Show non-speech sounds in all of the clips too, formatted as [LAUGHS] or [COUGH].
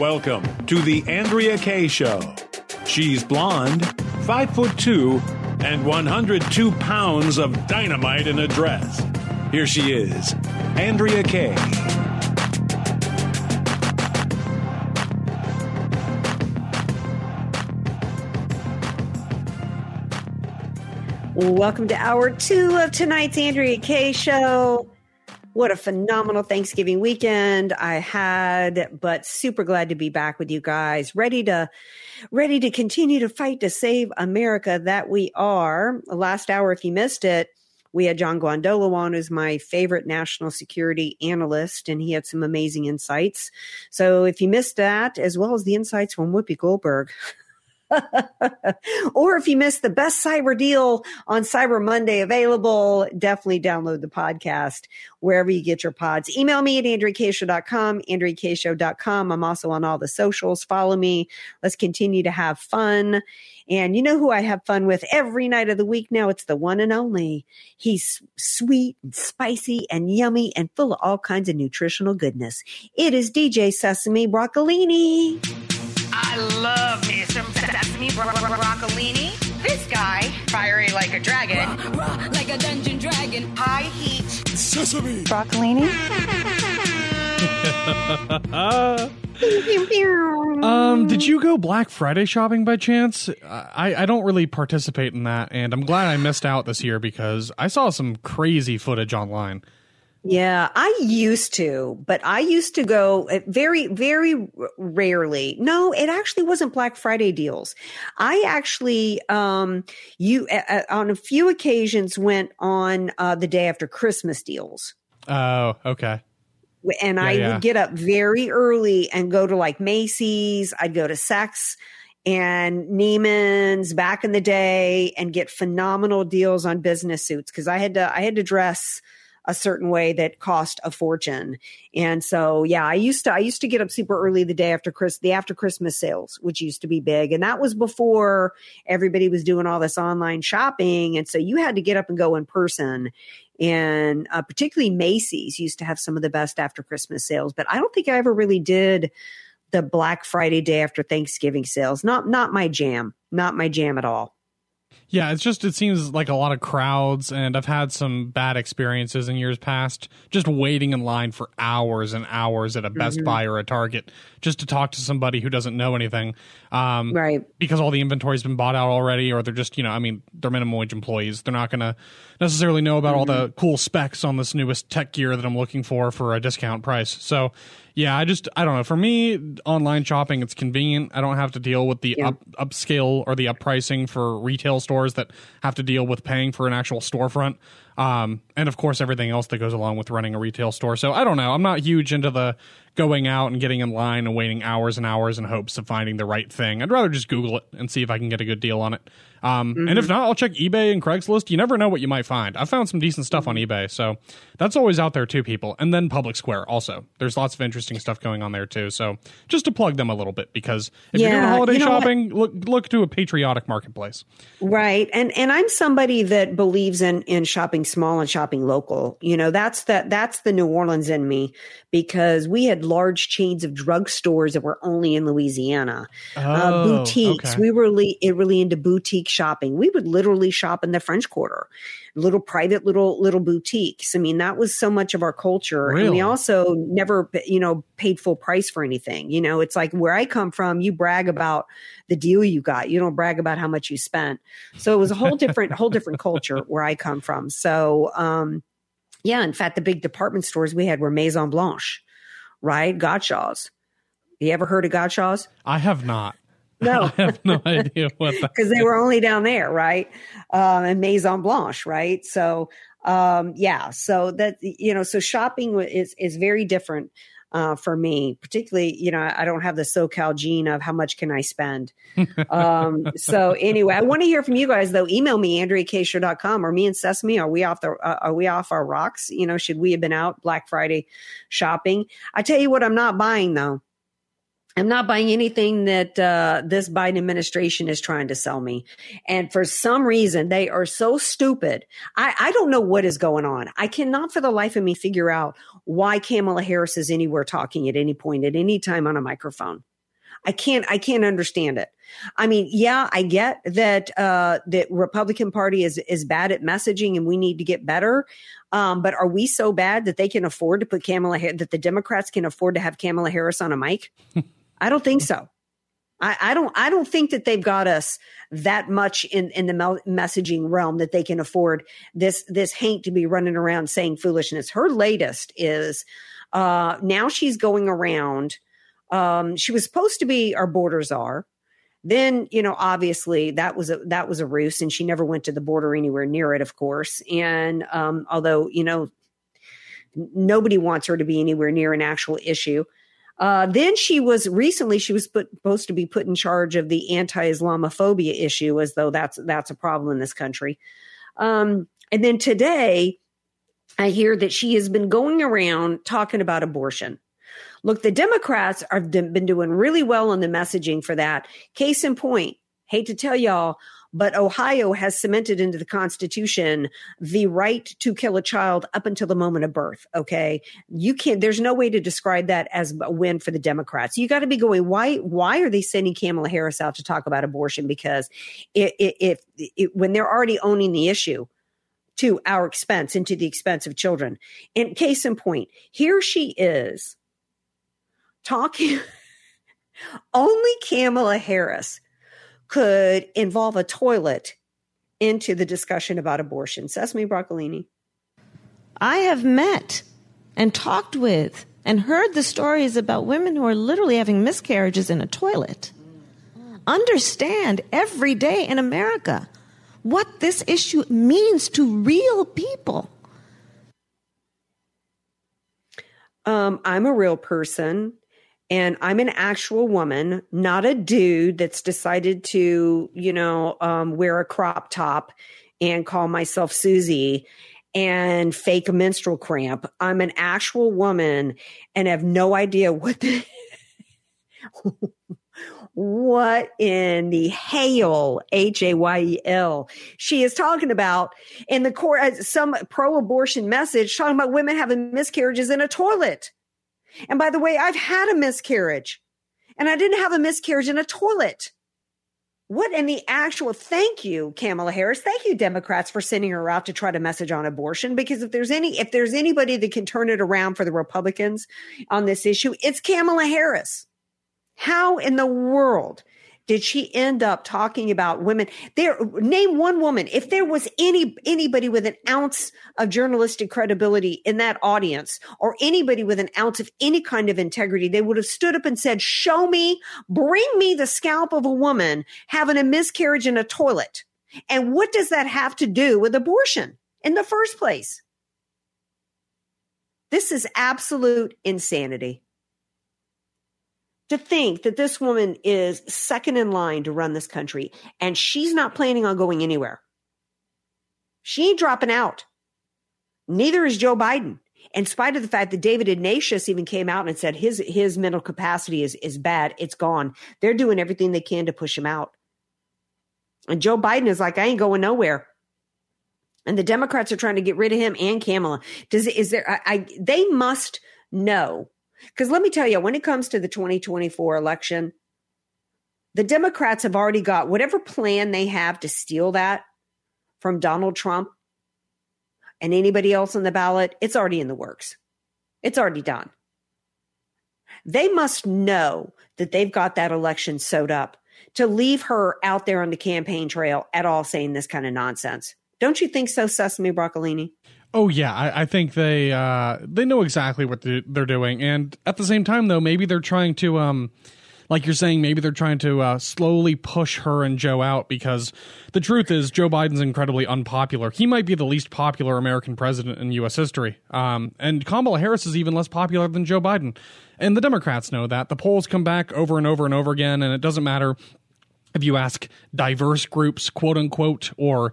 Welcome to the Andrea Kaye Show. She's blonde, five foot two, and 102 pounds of dynamite in a dress. Here she is, Andrea Kaye. Welcome to hour two of tonight's Andrea Kaye Show. What a phenomenal Thanksgiving weekend I had, but super glad to be back with you guys, ready to ready to continue to fight to save America that we are. Last hour, if you missed it, we had John Guandolo on, who's my favorite national security analyst, and he had some amazing insights. So if you missed that, as well as the insights from Whoopi Goldberg, [LAUGHS] [LAUGHS] or if you missed the best cyber deal on Cyber Monday available, definitely download the podcast wherever you get your pods. Email me at andreakshow.com, andreakshow.com. I'm also on all the socials. Follow me. Let's continue to have fun. And you know who I have fun with every night of the week now? It's the one and only. He's sweet and spicy and yummy and full of all kinds of nutritional goodness. It is DJ Sesame Broccolini. I love some sesame bro- bro- broccolini. This guy, fiery like a dragon, like a dungeon dragon. high heat. Sesame. broccolini. [LAUGHS] Um, did you go Black Friday shopping by chance? I, I don't really participate in that, and I'm glad I missed out this year because I saw some crazy footage online. Yeah, I used to, but I used to go uh, very, very rarely. No, it actually wasn't Black Friday deals. I actually, um, you uh, on a few occasions went on uh, the day after Christmas deals. Oh, okay. and I yeah. would get up very early and go to like Macy's. I'd go to Saks and Neiman's back in the day and get phenomenal deals on business suits because I had to I had to dress a certain way that cost a fortune. And so yeah, I used to I used to get up super early the day after Chris the after Christmas sales, which used to be big. And that was before everybody was doing all this online shopping. And so you had to get up and go in person and uh, particularly Macy's used to have some of the best after Christmas sales, but I don't think I ever really did the Black Friday day after Thanksgiving sales. Not not my jam. Not my jam at all. Yeah, it's just it seems like a lot of crowds, and I've had some bad experiences in years past, just waiting in line for hours and hours at a Best Mm-hmm. Buy or a Target just to talk to somebody who doesn't know anything, um, Right. Because all the inventory's been bought out already, or they're just you know, I mean, they're minimum wage employees. They're not going to necessarily know about all the Mm-hmm. cool specs on this newest tech gear that I'm looking for for a discount price. So. Yeah, I just I don't know. For me, online shopping it's convenient. I don't have to deal with the Yeah. up upscale or the up pricing for retail stores that have to deal with paying for an actual storefront. Um, and of course, everything else that goes along with running a retail store. So I don't know. I'm not huge into the going out and getting in line and waiting hours and hours in hopes of finding the right thing. I'd rather just Google it and see if I can get a good deal on it. Um, And if not, I'll check eBay and Craigslist. You never know what you might find. I've found some decent stuff on eBay, so that's always out there too, people. And then Public Square also. There's lots of interesting stuff going on there too. So just to plug them a little bit, because if you're doing Yeah, holiday you know what? shopping, look look to a patriotic marketplace. Right. And and I'm somebody that believes in in shopping small and shopping local. You know, that's the that's the New Orleans in me because we had large chains of drugstores that were only in Louisiana. uh, Oh, boutiques. okay. We were really, really into boutique shopping. We would literally shop in the French Quarter, little private little little boutiques. I mean, that was so much of our culture, and we also never, you know, paid full price for anything. You know, it's like where I come from, you brag about the deal you got. You don't brag about how much you spent. So it was a whole different, whole different culture where I come from. So, um, yeah, in fact, the big department stores we had were Maison Blanche, right? Godchaux's. You ever heard of Godchaux's? I have not. No. [LAUGHS] I have no idea what because [LAUGHS] they were only down there, right? Um, and Maison Blanche, right? So, um, yeah, so that you know, so shopping is is very different uh, for me, particularly. You know, I don't have the SoCal gene of how much can I spend. um, [LAUGHS] so anyway, I want to hear from you guys though. Email me andreakshow.com or me and Sesame. Are we off the? Uh, are we off our rocks? You know, should we have been out Black Friday shopping? I tell you what, I'm not buying though. I'm not buying anything that uh, this Biden administration is trying to sell me. And for some reason, they are so stupid. I, I don't know what is going on. I cannot for the life of me figure out why Kamala Harris is anywhere talking at any point, at any time on a microphone. I can't I can't understand it. I mean, yeah, I get that uh, that Republican Party is is bad at messaging, and we need to get better. Um, but are we so bad that they can afford to put Kamala that the Democrats can afford to have Kamala Harris on a mic? [LAUGHS] I don't think so. I, I, don't. I don't think that they've got us that much in in the messaging realm that they can afford this this haint to be running around saying foolishness. Her latest is uh, now she's going around. Um, she was supposed to be our borders are. Then you know, obviously that was a that was a ruse, and she never went to the border anywhere near it, of course. And um, although you know, nobody wants her to be anywhere near an actual issue. Uh, then she was recently she was put, supposed to be put in charge of the anti-Islamophobia issue, as though that's that's a problem in this country. Um, and then today, I hear that she has been going around talking about abortion. Look, the Democrats have been doing really well on the messaging for that. Case in point, hate to tell y'all, but Ohio has cemented into the Constitution the right to kill a child up until the moment of birth. Okay. You can't, there's no way to describe that as a win for the Democrats. You got to be going, why, why are they sending Kamala Harris out to talk about abortion? Because if, if, when they're already owning the issue, to our expense and to the expense of children. And case in point, here she is talking. [LAUGHS] only Kamala Harris could involve a toilet into the discussion about abortion. Sesame Broccolini. I have met and talked with and heard the stories about women who are literally having miscarriages in a toilet. Understand every day in America what this issue means to real people. Um, I'm a real person and I'm an actual woman, not a dude that's decided to, you know, um, wear a crop top and call myself Susie and fake a menstrual cramp. I'm an actual woman and have no idea what the [LAUGHS] what in the hail H A Y E L she is talking about in the court uh, some pro-abortion message talking about women having miscarriages in a toilet. And by the way, I've had a miscarriage and I didn't have a miscarriage in a toilet. What in the actual thank you, Kamala Harris. Thank you, Democrats, for sending her out to try to message on abortion. Because if there's any, if there's anybody that can turn it around for the Republicans on this issue, it's Kamala Harris. How in the world did she end up talking about women? There name one woman. If there was any anybody with an ounce of journalistic credibility in that audience or anybody with an ounce of any kind of integrity they would have stood up and said show me bring me the scalp of a woman having a miscarriage in a toilet. And what does that have to do with abortion in the first place? This is absolute insanity to think that this woman is second in line to run this country and she's not planning on going anywhere. She ain't dropping out. Neither is Joe Biden. In spite of the fact that David Ignatius even came out and said his his mental capacity is is bad, it's gone. They're doing everything they can to push him out. And Joe Biden is like, I ain't going nowhere. And the Democrats are trying to get rid of him and Kamala. Does is there? I, I they must know because let me tell you, when it comes to the 2024 election, the Democrats have already got whatever plan they have to steal that from Donald Trump and anybody else on the ballot, it's already in the works. It's already done. They must know that they've got that election sewed up to leave her out there on the campaign trail at all saying this kind of nonsense. Don't you think so, Sesame Broccolini? Oh yeah, I, I think they uh, they know exactly what they're doing, and at the same time, though, maybe they're trying to, um, like you're saying, maybe they're trying to uh, slowly push her and Joe out because the truth is Joe Biden's incredibly unpopular. He might be the least popular American president in U.S. history, um, and Kamala Harris is even less popular than Joe Biden, and the Democrats know that. The polls come back over and over and over again, and it doesn't matter if you ask diverse groups, quote unquote, or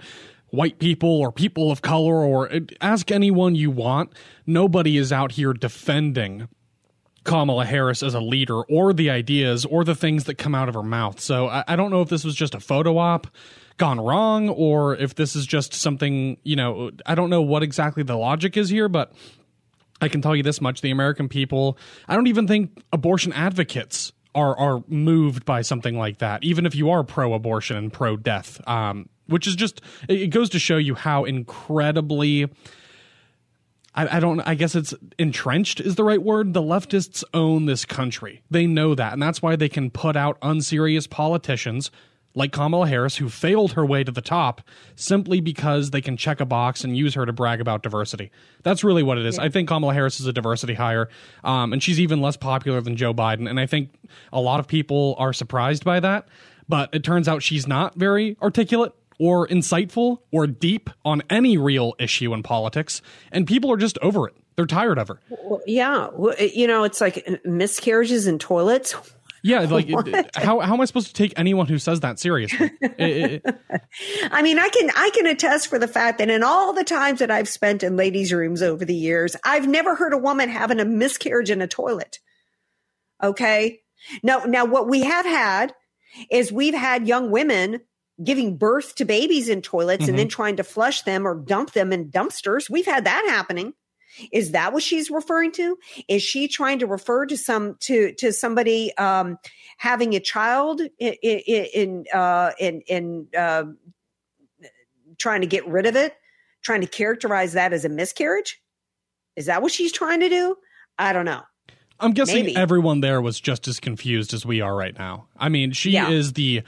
white people or people of color or ask anyone you want. Nobody is out here defending Kamala Harris as a leader or the ideas or the things that come out of her mouth. So I, I, don't know if this was just a photo op gone wrong or if this is just something, you know, I don't know what exactly the logic is here, but I can tell you this much the American people, I don't even think abortion advocates are are moved by something like that, even if you are pro-abortion and pro-death. Um, which is just it goes to show you how incredibly I, I, don't I guess it's entrenched is the right word. The leftists own this country. They know that, and that's why they can put out unserious politicians like Kamala Harris, who failed her way to the top simply because they can check a box and use her to brag about diversity. That's really what it is. Yeah. I think Kamala Harris is a diversity hire, um, and she's even less popular than Joe Biden. And I think a lot of people are surprised by that. But it turns out she's not very articulate or insightful or deep on any real issue in politics, and people are just over it. They're tired of her. Well, yeah, you know, it's like miscarriages in toilets. Yeah, like [LAUGHS] how how am I supposed to take anyone who says that seriously? [LAUGHS] it, it, I mean, I can I can attest for the fact that in all the times that I've spent in ladies' rooms over the years, I've never heard a woman having a miscarriage in a toilet. Okay, now now what we have had is we've had young women giving birth to babies in toilets mm-hmm. and then mm-hmm. trying to flush them or dump them in dumpsters. We've had that happening. Is that what she's referring to? Is she trying to refer to some to to somebody um, having a child in in uh, in, in uh, trying to get rid of it, trying to characterize that as a miscarriage? Is that what she's trying to do? I don't know. I'm guessing Maybe. everyone there was just as confused as we are right now. I mean, she yeah. is the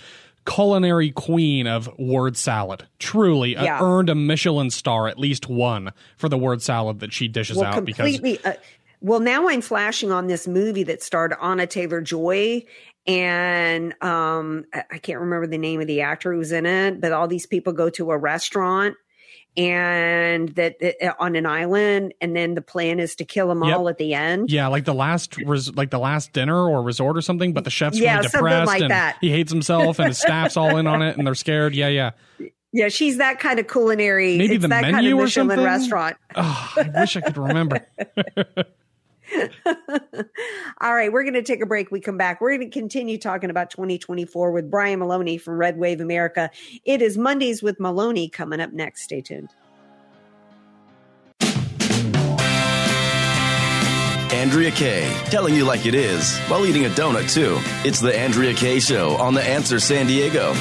culinary queen of word salad. Truly yeah. earned a Michelin star, at least one, for the word salad that she dishes well, out. Because, uh, well, now I'm flashing on this movie that starred Anna Taylor Joy, and um, I can't remember the name of the actor who was in it, but all these people go to a restaurant and that uh, on an island and then the plan is to kill them yep. all at the end. Yeah like the last res- like the last dinner or resort or something but the chef's yeah, really depressed like and that. he hates himself and his [LAUGHS] staff's all in on it and they're scared. Yeah yeah. Yeah she's that kind of culinary maybe the that menu kind of or something? restaurant. Oh, i wish i could remember [LAUGHS] [LAUGHS] All right, we're going to take a break. We come back. We're going to continue talking about 2024 with Brian Maloney from Red Wave America. It is Mondays with Maloney coming up next. Stay tuned. Andrea Kaye, telling you like it is while eating a donut, too. It's the Andrea Kaye Show on The Answer San Diego.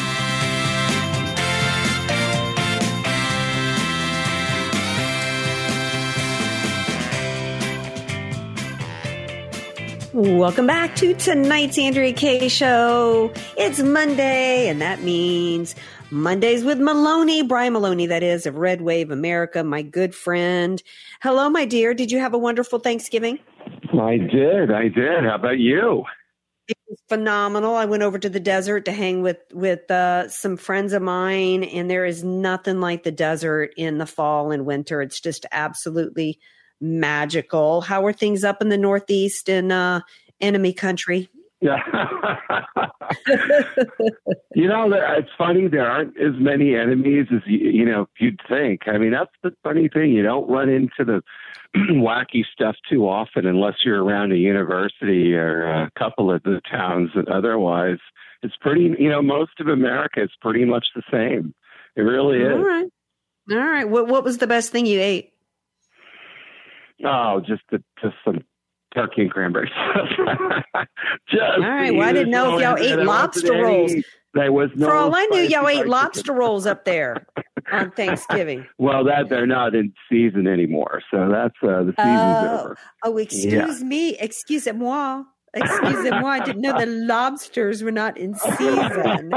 Welcome back to tonight's Andrea Kaye Show. It's Monday, and that means Mondays with Maloney, Brian Maloney, that is, of Red Wave America, my good friend. Hello, my dear. Did you have a wonderful Thanksgiving? I did. I did. How about you? It was phenomenal. I went over to the desert to hang with with uh, some friends of mine, and there is nothing like the desert in the fall and winter. It's just absolutely magical. How are things up in the Northeast in uh, enemy country? Yeah. you know, it's funny. There aren't as many enemies as you, you know you'd think. I mean, that's the funny thing. You don't run into the [CLEARS THROAT] wacky stuff too often unless you're around a university or a couple of the towns. And Otherwise, it's pretty. You know, most of America is pretty much the same. It really is. All right. All right. What What was the best thing you ate? Oh, just the, just some turkey and cranberry [LAUGHS] just all right. Well, I didn't know if y'all ate lobster rolls. There was no. For all I knew, y'all ate lobster rolls up there [LAUGHS] on Thanksgiving. well, that they're not in season anymore, so that's uh, the season's oh. over. Oh, excuse yeah. me, excuse moi. Excuse moi, I didn't know the [LAUGHS] lobsters were not in season.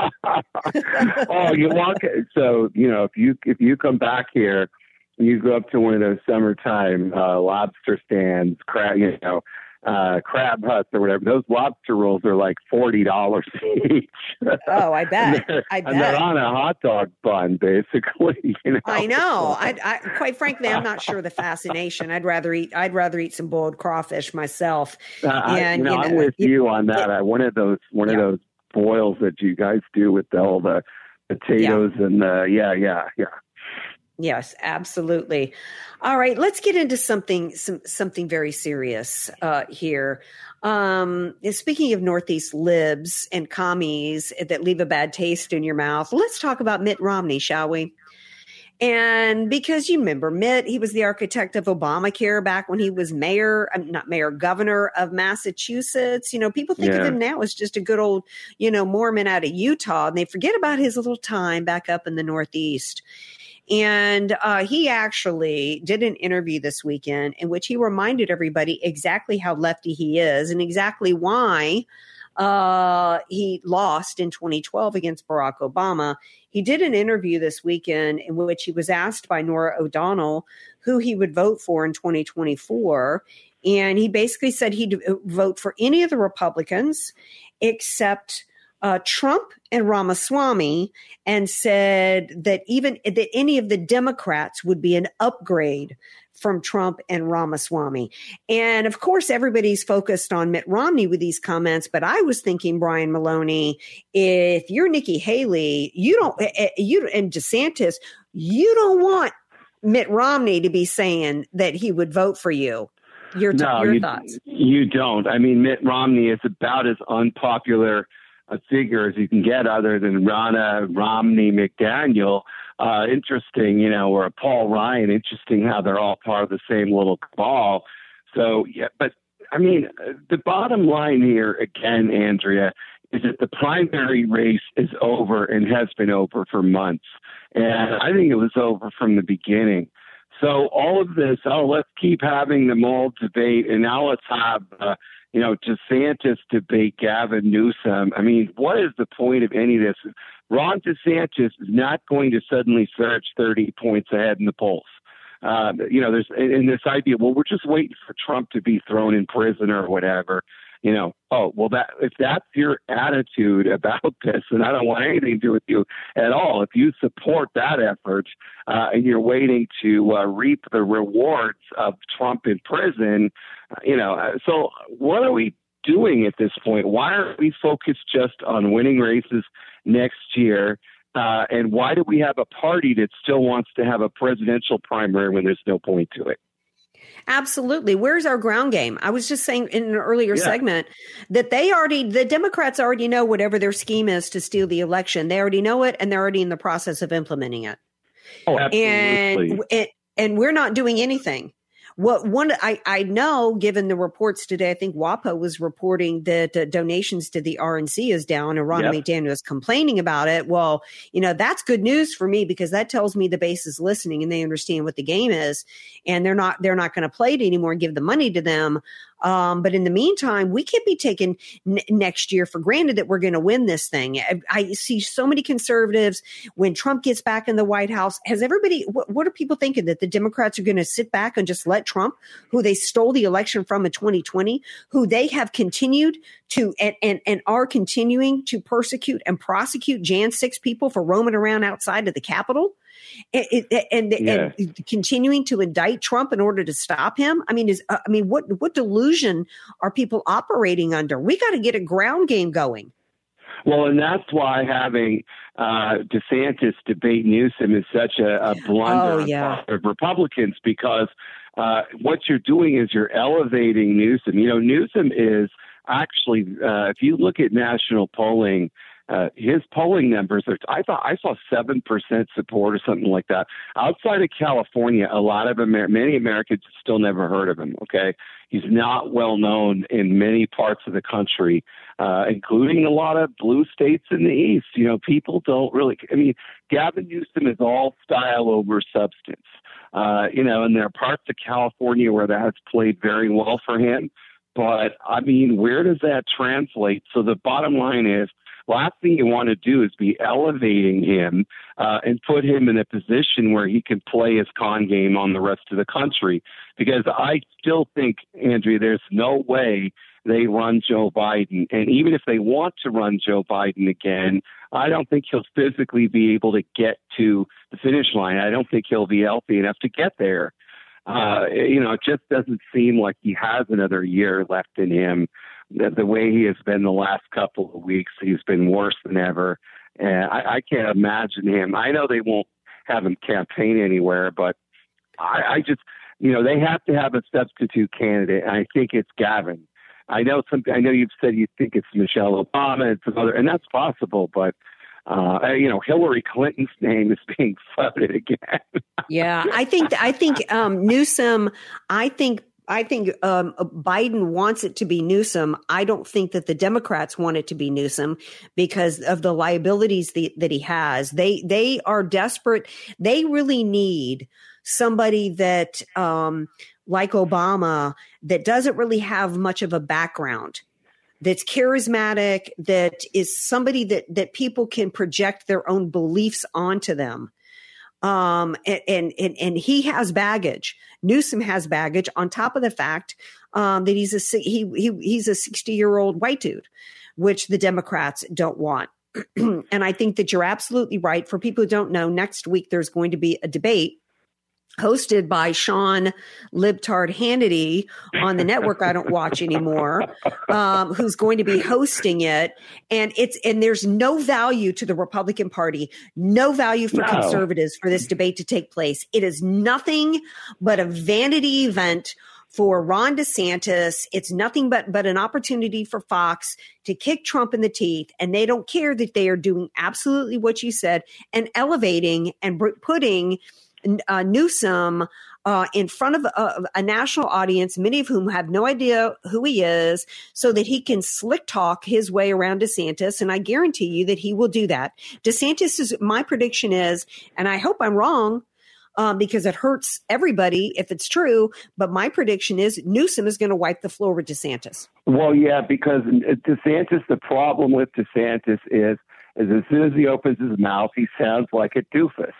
oh, you walk so you know if you if you come back here you go up to one of those summertime uh, lobster stands, crab, you know, uh, crab huts or whatever. Those lobster rolls are like forty dollars [LAUGHS] each. Oh, I bet. I bet. And they're on a hot dog bun, basically. [LAUGHS] You know? I know. I, [LAUGHS] I, quite frankly, I'm not sure the fascination. I'd rather eat. I'd rather eat some boiled crawfish myself. Uh, and I, you know, you know, I'm with you on that. It, I one of those one yeah. of those boils that you guys do with all the potatoes yeah. and uh, yeah, yeah, yeah. Yes, absolutely. All right, let's get into something some, something very serious uh, here. Um, speaking of Northeast libs and commies that leave a bad taste in your mouth, let's talk about Mitt Romney, shall we? And because you remember Mitt, he was the architect of Obamacare back when he was mayor, um, not mayor, governor of Massachusetts. You know, people think of him now as just a good old, you know, Mormon out of Utah, and they forget about his little time back up in the Northeast. And uh, he actually did an interview this weekend in which he reminded everybody exactly how lefty he is and exactly why uh, he lost in 2012 against Barack Obama. He did an interview this weekend in which he was asked by Norah O'Donnell who he would vote for in 2024. And he basically said he'd uh, vote for any of the Republicans except uh, Trump and Ramaswamy, and said that even that any of the Democrats would be an upgrade from Trump and Ramaswamy. And of course, everybody's focused on Mitt Romney with these comments. But I was thinking, Brian Maloney, if you're Nikki Haley, you don't, eh, eh, you and DeSantis, you don't want Mitt Romney to be saying that he would vote for you. Your, no, your you, thoughts? you don't. I mean, Mitt Romney is about as unpopular figure as you can get, other than Ronna Romney McDaniel. Uh, interesting, you know, or Paul Ryan. Interesting how they're all part of the same little cabal. So, yeah, but I mean, the bottom line here, again, Andrea, is that the primary race is over and has been over for months. And I think it was over from the beginning. So all of this, oh, let's keep having them all debate, and now let's have, uh, you know, DeSantis debate Gavin Newsom. I mean, what is the point of any of this? Ron DeSantis is not going to suddenly surge 30 points ahead in the polls. Um, you know, there's in this idea, well, we're just waiting for Trump to be thrown in prison or whatever. You know, oh well, that if that's your attitude about [LAUGHS] this, and I don't want anything to do with you at all. If you support that effort uh, and you're waiting to uh, reap the rewards of Trump in prison, you know, uh, so what are we doing at this point? Why aren't we focused just on winning races next year? Uh, and why do we have a party that still wants to have a presidential primary when there's no point to it? Absolutely. Where's our ground game? I was just saying in an earlier Yeah. segment that they already, the Democrats already know whatever their scheme is to steal the election. They already know it and they're already in the process of implementing it. Oh, And, and, and we're not doing anything. What one I, I know, given the reports today, I think WAPO was reporting that uh, donations to the RNC is down, and Ron Yep. McDaniel is complaining about it. Well, you know that's good news for me because that tells me the base is listening and they understand what the game is, and they're not they're not going to play it anymore and give the money to them. Um, but in the meantime, we can't be taken n- next year for granted that we're going to win this thing. I, I see so many conservatives when Trump gets back in the White House. Has everybody, what, what are people thinking that the Democrats are going to sit back and just let Trump, who they stole the election from in 2020, who they have continued to and, and, and are continuing to persecute and prosecute Jan 6 people for roaming around outside of the Capitol? And, and, Yeah. and continuing to indict Trump in order to stop him. I mean, is uh, I mean, what what delusion are people operating under? We got to get a ground game going. Well, and that's why having uh, DeSantis debate Newsom is such a, a blunder Oh, yeah. of Republicans because uh, what you're doing is you're elevating Newsom. You know, Newsom is actually, uh, if you look at national polling, uh, his polling numbers are. I thought I saw seven percent support or something like that. Outside of California, a lot of Amer- many Americans still never heard of him. Okay, he's not well known in many parts of the country, uh, including a lot of blue states in the east. You know, people don't really. I mean, Gavin Newsom is all style over substance. Uh, you know, and there are parts of California where that has played very well for him. But I mean, where does that translate? So the bottom line is last thing you want to do is be elevating him uh, and put him in a position where he can play his con game on the rest of the country. Because I still think, Andrea, there's no way they run Joe Biden. And even if they want to run Joe Biden again, I don't think he'll physically be able to get to the finish line. I don't think he'll be healthy enough to get there. Uh, you know, it just doesn't seem like he has another year left in him the, the way he has been the last couple of weeks, he's been worse than ever. And I, I can't imagine him. I know they won't have him campaign anywhere, but I, I just, you know, they have to have a substitute candidate, and I think it's Gavin. I know some. I know you've said you think it's Michelle Obama and some other, and that's possible, but Uh, you know, Hillary Clinton's name is being [LAUGHS] floated again. yeah, I think I think um, Newsom. I think I think um, Biden wants it to be Newsom. I don't think that the Democrats want it to be Newsom because of the liabilities the, that he has. They they are desperate. They really need somebody that um, like Obama that doesn't really have much of a background that's charismatic that is somebody that that people can project their own beliefs onto them um and and and he has baggage. Newsom has baggage on top of the fact um that he's a he, he he's a 60 year old white dude which the democrats don't want. [CLEARS THROAT] And i think that you're absolutely right. For people who don't know next week there's going to be a debate hosted by Sean Libtard Hannity on the network I don't watch anymore, um, who's going to be hosting it. And it's and there's no value to the Republican Party, no value for no. conservatives for this debate to take place. It is nothing but a vanity event for Ron DeSantis. It's nothing but but an opportunity for Fox to kick Trump in the teeth, and they don't care that they are doing absolutely what you said and elevating and putting uh, Newsom uh, in front of a, a, national audience, many of whom have no idea who he is, so that he can slick talk his way around DeSantis. And I guarantee you that he will do that. DeSantis is my prediction is, and I hope I'm wrong. Um, because it hurts everybody if it's true. But my prediction is Newsom is going to wipe the floor with DeSantis. Well, yeah, because DeSantis, the problem with DeSantis is, is as soon as he opens his mouth, he sounds like a doofus.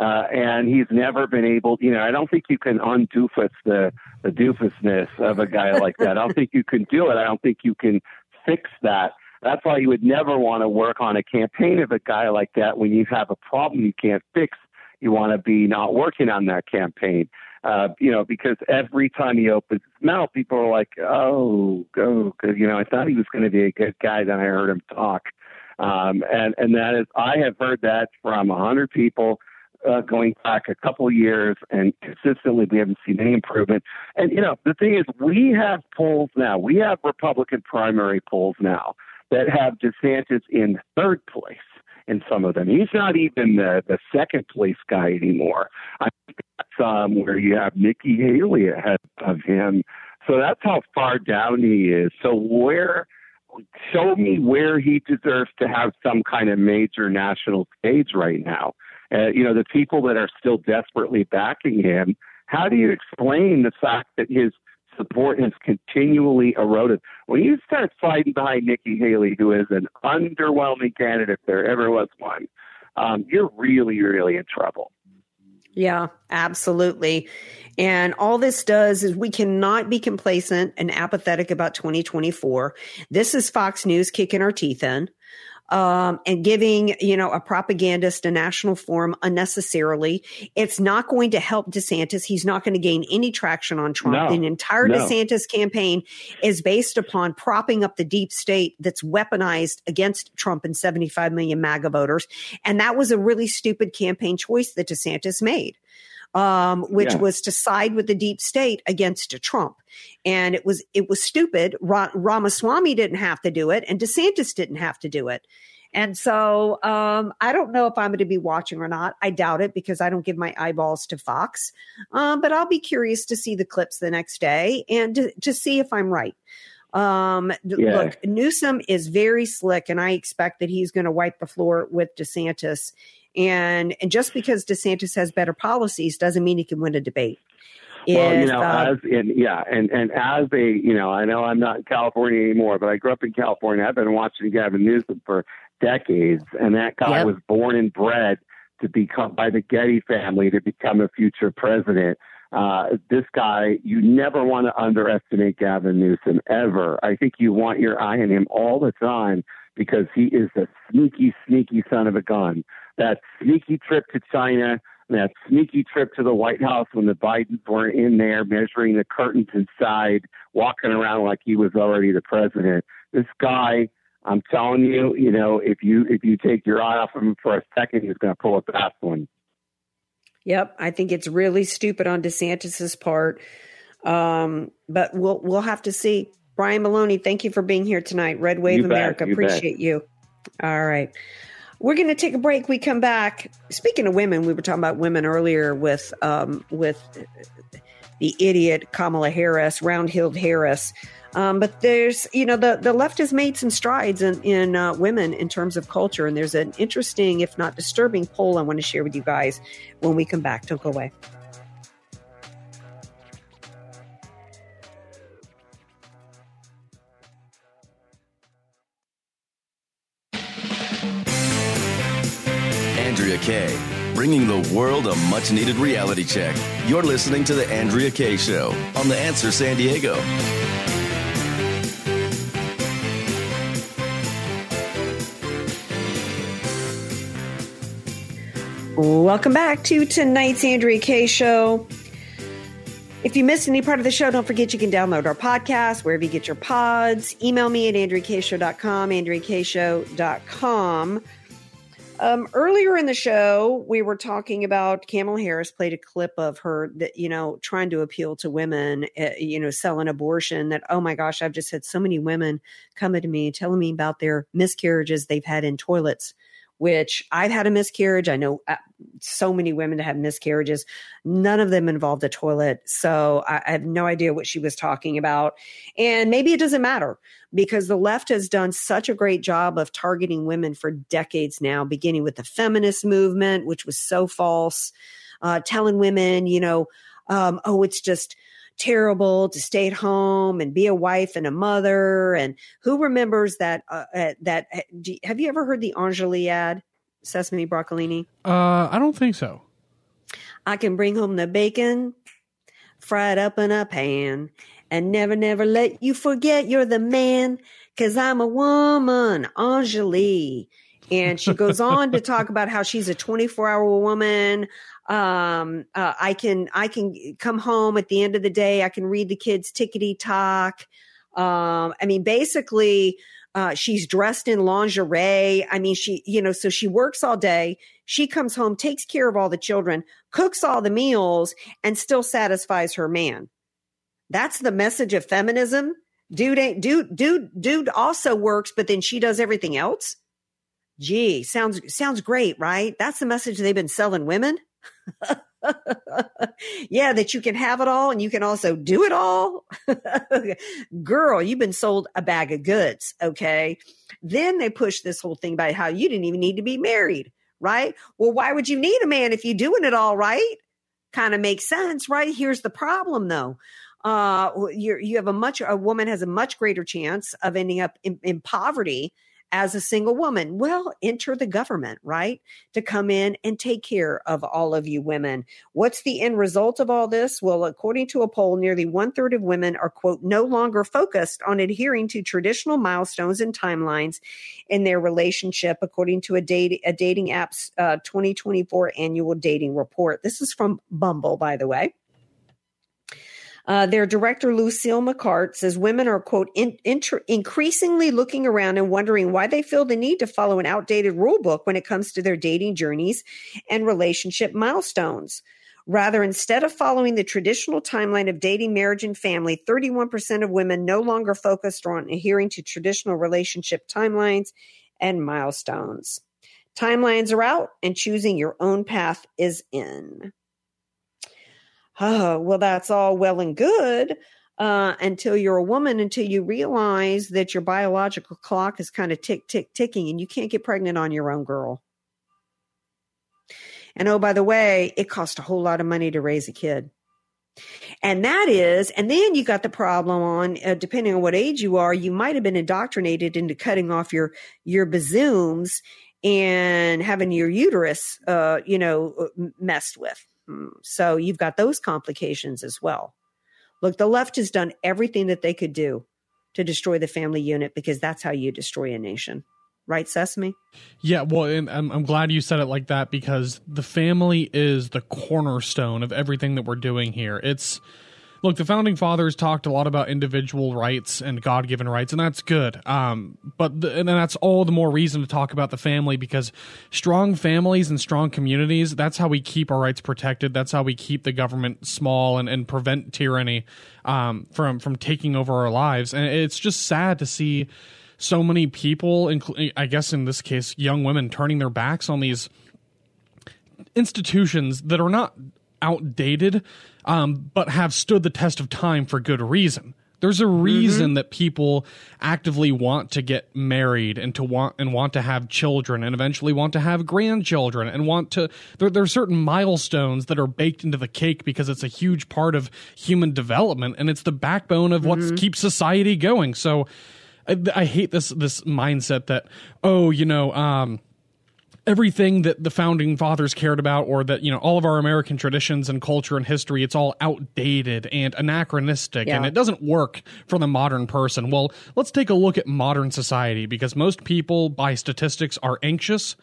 Uh, and he's never been able, you know, I don't think you can undoofus the, the doofusness of a guy like that. I don't think you can do it. I don't think you can fix that. That's why you would never want to work on a campaign of a guy like that when you have a problem you can't fix. You want to be not working on that campaign. Uh, you know, because every time he opens his mouth, people are like, "Oh, go," because you know, I thought he was going to be a good guy. Then I heard him talk, um, and and that is, I have heard that from a hundred people uh, going back a couple years, and consistently we haven't seen any improvement. And you know, the thing is, we have polls now. We have Republican primary polls now that have DeSantis in third place in some of them. He's not even the, the second place guy anymore. I think that's um, where you have Nikki Haley ahead of him. So that's how far down he is. So where show me where he deserves to have some kind of major national stage right now uh, you know, the people that are still desperately backing him. How do you explain the fact that his support has continually eroded? When you start fighting behind Nikki Haley, who is an underwhelming candidate, if there ever was one, um, you're really, really in trouble. Yeah, absolutely. And all this does is we cannot be complacent and apathetic about 2024. This is Fox News kicking our teeth in um, and giving, you know, a propagandist a national forum unnecessarily. It's not going to help DeSantis. He's not going to gain any traction on Trump. No, the entire no. DeSantis campaign is based upon propping up the deep state that's weaponized against Trump and 75 million MAGA voters. And that was a really stupid campaign choice that DeSantis made um, which yeah. was to side with the deep state against Trump. And it was it was stupid. Ra- Ramaswamy didn't have to do it, and DeSantis didn't have to do it. And so um, I don't know if I'm going to be watching or not. I doubt it because I don't give my eyeballs to Fox. Um, but I'll be curious to see the clips the next day and to, to see if I'm right. Um, yeah. Look, Newsom is very slick, and I expect that he's going to wipe the floor with DeSantis and and just because DeSantis has better policies doesn't mean he can win a debate. Well, you know, uh, as in, yeah, and and as a you know, I know I'm not in California anymore, but I grew up in California. I've been watching Gavin Newsom for decades, and that guy yep. was born and bred to become by the Getty family to become a future president. Uh, this guy, you never want to underestimate Gavin Newsom ever. I think you want your eye on him all the time because he is a sneaky, sneaky son of a gun that sneaky trip to China, that sneaky trip to the White House when the Bidens weren't in there measuring the curtains inside, walking around like he was already the president. This guy, I'm telling you, you know, if you if you take your eye off him for a second, he's going to pull a fast one. Yep, I think it's really stupid on DeSantis's part, um, but we'll we'll have to see. Brian Maloney, thank you for being here tonight. Red Wave you America, bet, you appreciate bet. you. All right. We're going to take a break. We come back. Speaking of women, we were talking about women earlier with um, with the idiot Kamala Harris, round-hilled Harris. Um, but there's, you know, the, the left has made some strides in, in uh, women in terms of culture. And there's an interesting, if not disturbing, poll I want to share with you guys when we come back. Don't go away. Andrea Kaye, bringing the world a much needed reality check. You're listening to The Andrea Kaye Show on The Answer San Diego. Welcome back to tonight's Andrea Kaye Show. If you missed any part of the show, don't forget you can download our podcast wherever you get your pods. Email me at andreakshow.com, andreakshow.com. Um, earlier in the show, we were talking about Kamala Harris played a clip of her that, you know, trying to appeal to women, uh, you know, selling abortion. That, oh my gosh, I've just had so many women coming to me telling me about their miscarriages they've had in toilets which I've had a miscarriage. I know uh, so many women that have miscarriages. None of them involved a toilet. So I, I have no idea what she was talking about. And maybe it doesn't matter because the left has done such a great job of targeting women for decades now, beginning with the feminist movement, which was so false, uh, telling women, you know, um, oh, it's just, terrible to stay at home and be a wife and a mother. And who remembers that? Uh, uh, that uh, you, have you ever heard the Enjoli ad, Sesame Broccolini? Uh, I don't think so. I can bring home the bacon, fried up in a pan, and never, never let you forget you're the man. Cause I'm a woman, Enjoli. And she goes on to talk [LAUGHS] about how she's a 24 hour woman um uh, i can i can come home at the end of the day i can read the kids tickety talk um i mean basically uh she's dressed in lingerie. I mean she you know so she works all day. She comes home takes care of all the children cooks all the meals and still satisfies her man. That's the message of feminism. Dude ain't dude dude dude also works but then she does everything else. Gee sounds sounds great right? That's the message they've been selling women [LAUGHS] yeah, that you can have it all and you can also do it all. [LAUGHS] Girl, you've been sold a bag of goods. Okay. Then they push this whole thing about how you didn't even need to be married, right? Well, why would you need a man if you're doing it all right? Kind of makes sense, right? Here's the problem though. Uh, you you have a much, a woman has a much greater chance of ending up in, in poverty as a single woman? Well, enter the government, right? To come in and take care of all of you women. What's the end result of all this? Well, according to a poll, nearly one third of women are, quote, no longer focused on adhering to traditional milestones and timelines in their relationship, according to a, date, a dating app's uh, 2024 annual dating report. This is from Bumble, by the way. Uh, their director, Lucille McCart, says women are, quote, in, inter, increasingly looking around and wondering why they feel the need to follow an outdated rule book when it comes to their dating journeys and relationship milestones. Rather, instead of following the traditional timeline of dating, marriage, and family, 31% of women no longer focused on adhering to traditional relationship timelines and milestones. Timelines are out, and choosing your own path is in oh, well, that's all well and good uh, until you're a woman, until you realize that your biological clock is kind of tick, tick, ticking, and you can't get pregnant on your own, girl. And oh, by the way, it costs a whole lot of money to raise a kid. And that is, and then you got the problem on, uh, depending on what age you are, you might have been indoctrinated into cutting off your, your bazooms and having your uterus, uh, you know, uh, messed with. So you've got those complications as well. Look, the left has done everything that they could do to destroy the family unit because that's how you destroy a nation. Right, Sesame? Yeah, well, and I'm, I'm glad you said it like that because the family is the cornerstone of everything that we're doing here. It's look, the founding fathers talked a lot about individual rights and God given rights, and that's good. Um, but the, and that's all the more reason to talk about the family because strong families and strong communities, that's how we keep our rights protected. That's how we keep the government small and, and prevent tyranny um, from from taking over our lives. And it's just sad to see so many people, including I guess in this case, young women, turning their backs on these institutions that are not outdated, um, but have stood the test of time for good reason. There's a reason Mm-hmm. that people actively want to get married and to want and want to have children and eventually want to have grandchildren and want to there, there are certain milestones that are baked into the cake because it's a huge part of human development and it's the backbone of what Mm-hmm. keeps society going. So I, I hate this this mindset that oh you know um everything that the founding fathers cared about or that you know all of our american traditions and culture and history it's all outdated and anachronistic and it doesn't work for the modern person. Well let's take a look at modern society because most people by statistics are anxious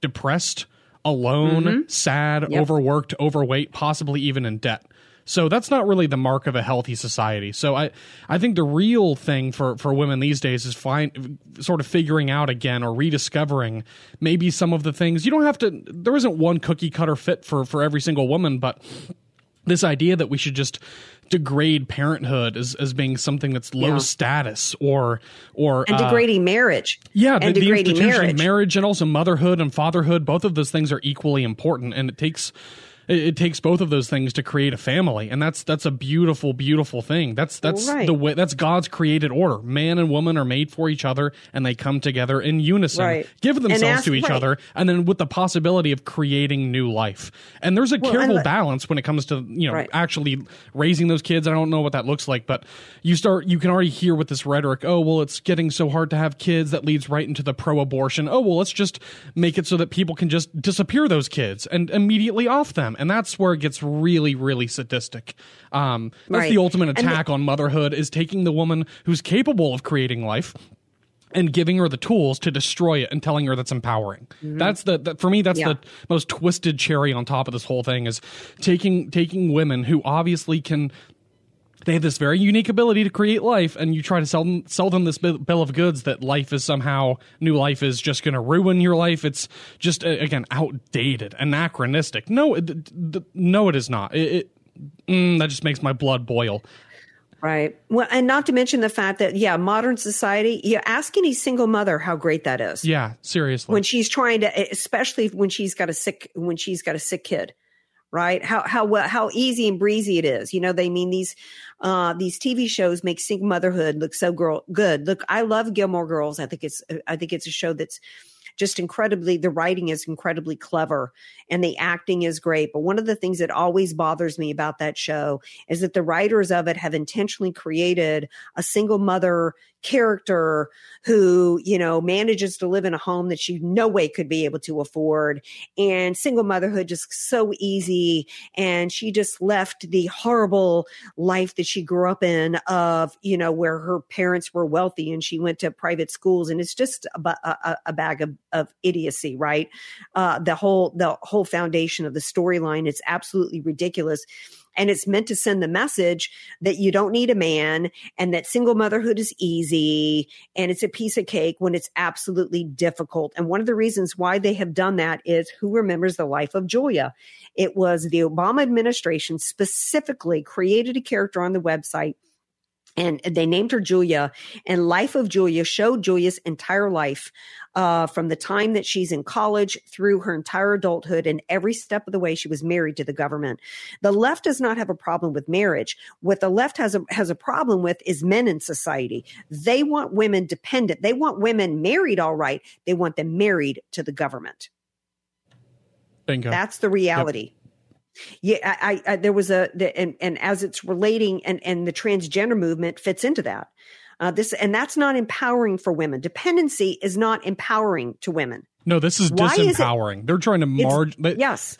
depressed alone mm-hmm. sad Yep. overworked overweight possibly even in debt so that's not really the mark of a healthy society. So I, I think the real thing for, for women these days is find sort of figuring out again or rediscovering maybe some of the things. You don't have to. There isn't one cookie cutter fit for for every single woman, but this idea that we should just degrade parenthood as, as being something that's low Yeah. status or or and uh, degrading marriage. yeah, and the, the degrading institution marriage. marriage and also motherhood and fatherhood, both of those things are equally important, and it takes it, it takes both of those things to create a family, and that's that's a beautiful, beautiful thing. That's that's Right. the way that's God's created order. Man and woman are made for each other, and they come together in unison, Right. give themselves ask- to each right. other, and then with the possibility of creating new life. And there's a Well, careful and- balance when it comes to you know actually raising those kids. I don't know what that looks like, but you start you can already hear with this rhetoric. Oh well, it's getting so hard to have kids that leads right into the pro-abortion. Oh well, let's just make it so that people can just disappear those kids and immediately off them, and that's where it gets really really sadistic. Um, that's Right. the ultimate And the- attack on motherhood is taking the woman who's capable of creating life and giving her the tools to destroy it and telling her that's empowering. That's the, that for me that's Mm-hmm. Yeah. the most twisted cherry on top of this whole thing is taking taking women who obviously can they have this very unique ability to create life and you try to sell them sell them this bill of goods that life is somehow new life is just going to ruin your life. It's just again outdated anachronistic. No it, no it is not. It, it mm, that just makes my blood boil. Right. Well, and not to mention the fact that, yeah, modern society, you ask any single mother how great that is. yeah seriously. When she's trying to, especially when she's got a sick, when she's got a sick kid, right? How, how, well, how easy and breezy it is. You know, they mean these, uh, these TV shows make single motherhood look so girl, good. Look, I love Gilmore Girls. I think it's, I think it's a show that's, just incredibly the writing is incredibly clever and the acting is great but one of the things that always bothers me about that show is that the writers of it have intentionally created a single mother character who you know manages to live in a home that she no way could be able to afford. And single motherhood just so easy. And she just left the horrible life that she grew up in of you know where her parents were wealthy and she went to private schools. And it's just a, a, a- bag of, of idiocy right? Uh, the whole the whole foundation of the storyline it's absolutely ridiculous and it's meant to send the message that you don't need a man and that single motherhood is easy and it's a piece of cake when it's absolutely difficult. And one of the reasons why they have done that is who remembers the life of julia. It was the obama administration specifically created a character on the website and they named her Julia. And Life of Julia showed Julia's entire life uh, from the time that she's in college through her entire adulthood and every step of the way she was married to the government. The left does not have a problem with marriage. What the left has a has a problem with is men in society. They want women dependent. They want women married all right. They want them married to the government. bingo That's the reality. Yeah, I, I, there was a the, and and as it's relating and and the transgender movement fits into that. Uh, this and that's not empowering for women. Dependency is not empowering to women. No, this is Why is disempowering. They're trying to marge. yes.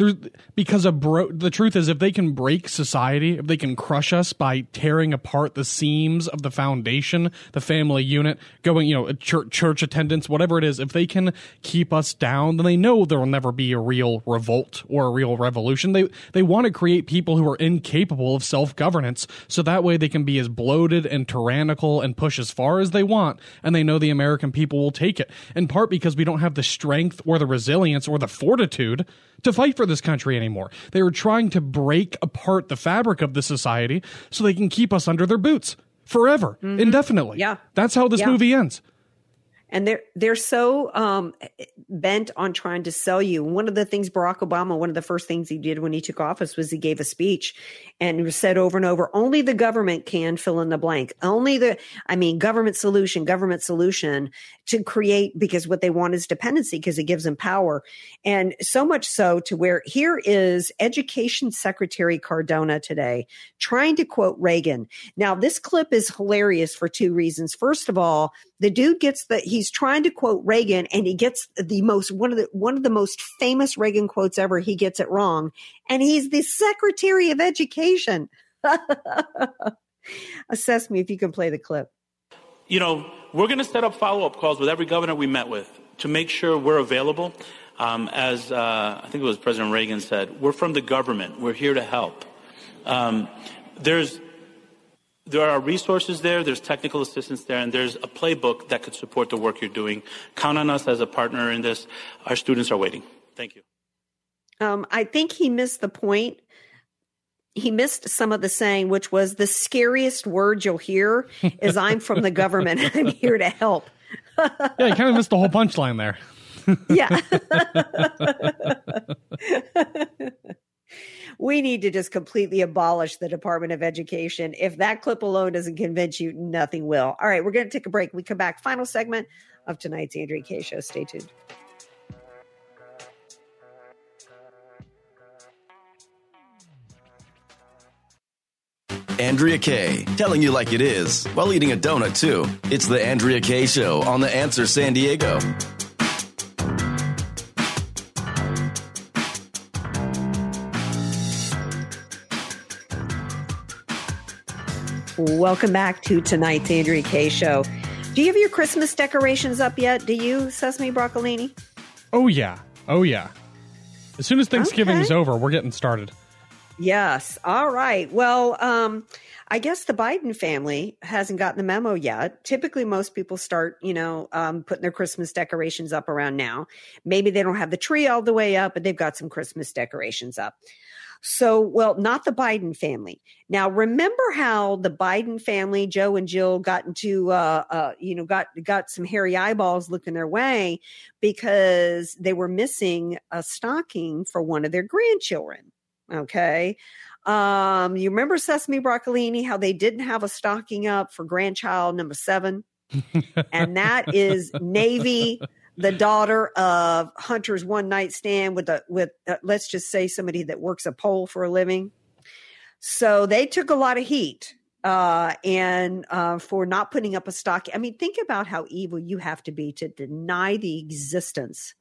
because a bro. The truth is, if they can break society, if they can crush us by tearing apart the seams of the foundation, the family unit, going, you know, church, church attendance, whatever it is, if they can keep us down, then they know there will never be a real revolt or a real revolution. They they want to create people who are incapable of self governance, so that way they can be as bloated and tyrannical and push as far as they want, and they know the American people will take it. In part because we don't have the strength or the resilience or the fortitude to fight for this country anymore. They are trying to break apart the fabric of the society so they can keep us under their boots forever, indefinitely. Yeah. That's how this Yeah. movie ends. and they're they're so um, bent on trying to sell you. One of the things Barack Obama, one of the first things he did when he took office was he gave a speech and said over and over, only the government can fill in the blank. Only the, I mean, government solution, government solution to create because what they want is dependency because it gives them power. And so much so to where here is Education Secretary Cardona today trying to quote Reagan. Now, this clip is hilarious for two reasons. First of all, the dude gets the he's trying to quote Reagan and he gets the most one of the one of the most famous Reagan quotes ever. He gets it wrong. And he's the Secretary of Education. [LAUGHS] Sesame if you can play the clip. You know, we're going to set up follow up calls with every governor we met with to make sure we're available. Um, as uh, I think it was President Reagan said, we're from the government. We're here to help. Um, there's there are resources there, there's technical assistance there, and there's a playbook that could support the work you're doing. Count on us as a partner in this. Our students are waiting. Thank you. Um, I think he missed the point. He missed some of the saying, which was the scariest word you'll hear is I'm from the government. I'm here to help. yeah, you kind of missed the whole punchline there. yeah. [LAUGHS] we need to just completely abolish the Department of Education. If that clip alone doesn't convince you, nothing will. All right, we're going to take a break. We come back. Final segment of tonight's Andrea Kaye Show. Stay tuned. Andrea Kaye, telling you like it is while eating a donut, too. It's the Andrea Kaye Show on The Answer San Diego. Welcome back to tonight's Andrea Kaye Show. Do you have your Christmas decorations up yet? Do you, Sesame Broccolini? Oh, yeah. Oh, yeah. As soon as Thanksgiving's Okay. over, we're getting started. Yes. All right. Well, um, I guess the Biden family hasn't gotten the memo yet. Typically, most people start, you know, um, putting their Christmas decorations up around now. Maybe they don't have the tree all the way up, but they've got some Christmas decorations up. So, well, not the Biden family. Now, remember how the Biden family, Joe and Jill, got into, uh, uh, you know, got got some hairy eyeballs looking their way because they were missing a stocking for one of their grandchildren. Okay. Um, you remember Sesame Broccolini, how they didn't have a stocking up for grandchild number seven? and that is Navy, the daughter of Hunter's one night stand with a with uh, let's just say somebody that works a pole for a living. So they took a lot of heat uh, and uh, for not putting up a stock. I mean, think about how evil you have to be to deny the existence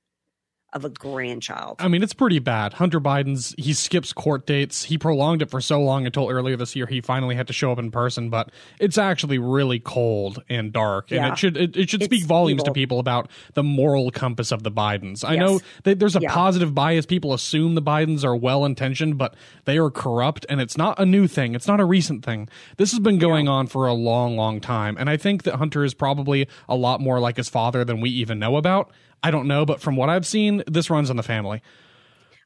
of a grandchild. I mean, it's pretty bad. Hunter Biden's he skips court dates. He prolonged it for so long until earlier this year he finally had to show up in person. But it's actually really cold and dark, and Yeah. it should it, it should speak It's volumes to people about the moral compass of the Bidens. I Yes. know that there's a Yeah. positive bias. People assume the Bidens are well intentioned, but they are corrupt, and it's not a new thing. It's not a recent thing. This has been going on for a long, long time, and I think that Hunter is probably a lot more like his father than we even know about. I don't know, but from what I've seen, this runs in the family.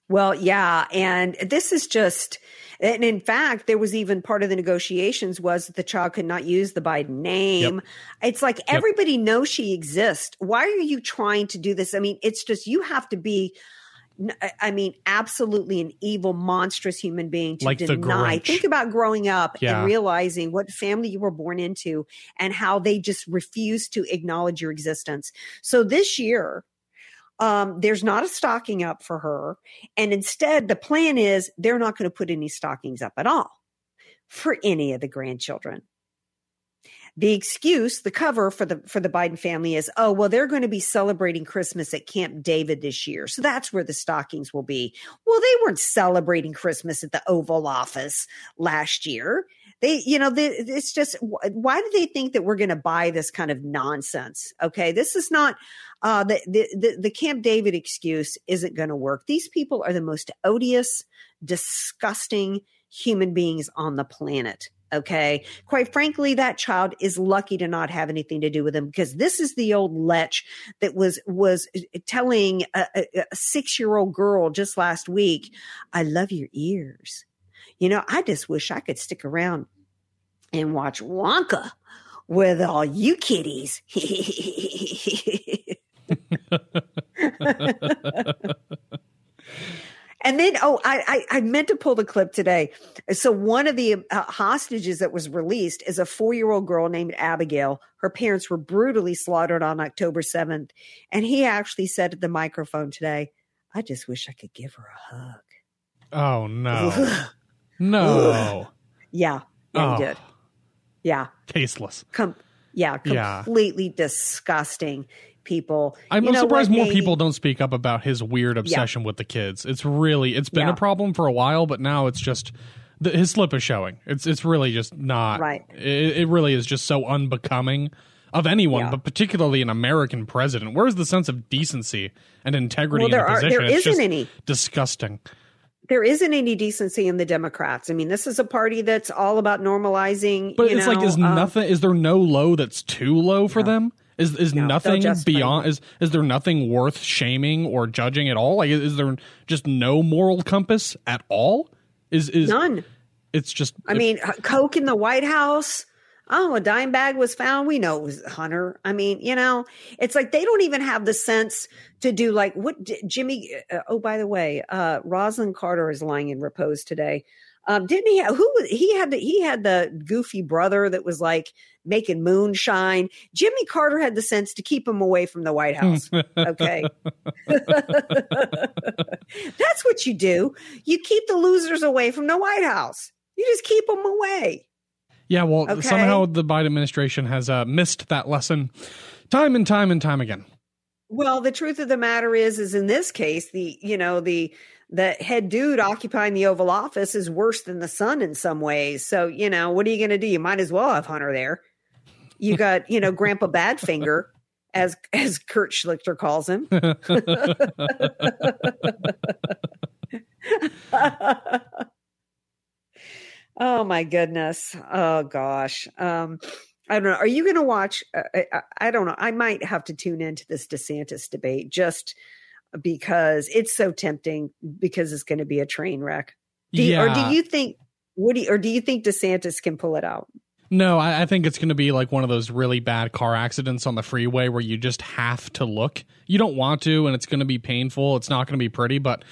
Well, yeah, and this is just and in fact, there was even part of the negotiations was that the child could not use the Biden name. It's like everybody knows she exists. Why are you trying to do this? I mean, it's just you have to be I mean, absolutely an evil, monstrous human being to Like deny. Think about growing up Yeah. and realizing what family you were born into and how they just refuse to acknowledge your existence. So this year, um, there's not a stocking up for her. And instead, the plan is they're not going to put any stockings up at all for any of the grandchildren. The excuse, the cover for the for the Biden family is, oh well, they're going to be celebrating Christmas at Camp David this year, so that's where the stockings will be. Well, they weren't celebrating Christmas at the Oval Office last year. They, you know, they, it's just why do they think that we're going to buy this kind of nonsense? Okay, this is not uh, the, the the the Camp David excuse isn't going to work. These people are the most odious, disgusting human beings on the planet. Okay. Quite frankly, that child is lucky to not have anything to do with him because this is the old lech that was, was uh, uh, telling a, a, a six year old girl just last week, I love your ears. You know, I just wish I could stick around and watch Wonka with all you kiddies. [LAUGHS] [LAUGHS] [LAUGHS] And then, oh, I, I, I meant to pull the clip today. So one of the uh, hostages that was released is a four year old girl named Abigail. Her parents were brutally slaughtered on October 7th. And he actually said at the microphone today, I just wish I could give her a hug. Oh no. [LAUGHS] no. [LAUGHS] Yeah, yeah, he Oh. did. Yeah. Tasteless. Com- yeah, Yeah. completely disgusting people. I'm You know surprised more people don't speak up about his weird obsession with the kids. It's really it's been Yeah. a problem for a while, but now it's just the, his slip is showing. It's it's really just not Right. It, it really is just so unbecoming of anyone, Yeah. but particularly an American president. Where's the sense of decency and integrity Well, in there the are- position? there it's isn't just any. disgusting. There isn't any decency in the Democrats. I mean, this is a party that's all about normalizing. But it's like, is um, nothing? Is there no low that's too low for them? Is is No, nothing beyond? it. Is is there nothing worth shaming or judging at all? Like, is, is there just no moral compass at all? Is is none? It's just. I mean, Coke in the White House. Oh, a dime bag was found. We know it was Hunter. I mean, you know, it's like they don't even have the sense to do like what Jimmy. Uh, oh, by the way, uh, Rosalynn Carter is lying in repose today. Um, didn't he? Have, who was he had? The, he had the goofy brother that was like making moonshine. Jimmy Carter had the sense to keep him away from the White House. Okay, [LAUGHS] that's what you do. You keep the losers away from the White House. You just keep them away. yeah, well, okay. somehow the Biden administration has uh, missed that lesson time and time and time again. Well, the truth of the matter is, is in this case, the you know the the head dude occupying the Oval Office is worse than the son in some ways. So you know, what are you going to do? You might as well have Hunter there. You got you know Grandpa Badfinger, [LAUGHS] as as Kurt Schlichter calls him. [LAUGHS] oh my goodness! Oh gosh. Um, I don't know. Are you going to watch? Uh, I- I don't know. I might have to tune into this DeSantis debate just because it's so tempting because it's going to be a train wreck. Do you, Or do you think Woody? Or do you think DeSantis can pull it out? No, I, I think it's going to be like one of those really bad car accidents on the freeway where you just have to look. You don't want to, and it's going to be painful. It's not going to be pretty, but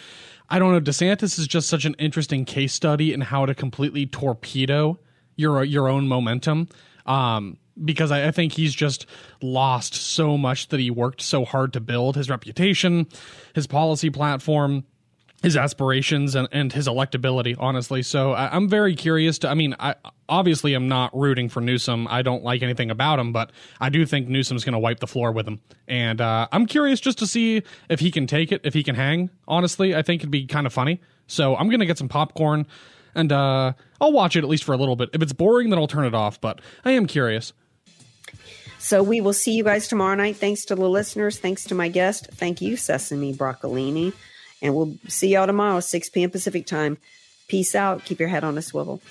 I don't know. DeSantis is just such an interesting case study in how to completely torpedo your your own momentum. Um, because I, I think he's just lost so much that he worked so hard to build his reputation, his policy platform his aspirations and, and his electability, honestly. So I, I'm very curious to. I mean, I obviously am not rooting for Newsom. I don't like anything about him, but I do think Newsom's going to wipe the floor with him. And uh, I'm curious just to see if he can take it, if he can hang. Honestly, I think it'd be kind of funny. So I'm going to get some popcorn and uh, I'll watch it at least for a little bit. If it's boring, then I'll turn it off. But I am curious. So we will see you guys tomorrow night. Thanks to the listeners. Thanks to my guest. Thank you, Sesame Broccolini. And we'll see y'all tomorrow, 6 p.m. Pacific time. Peace out. Keep your head on a swivel.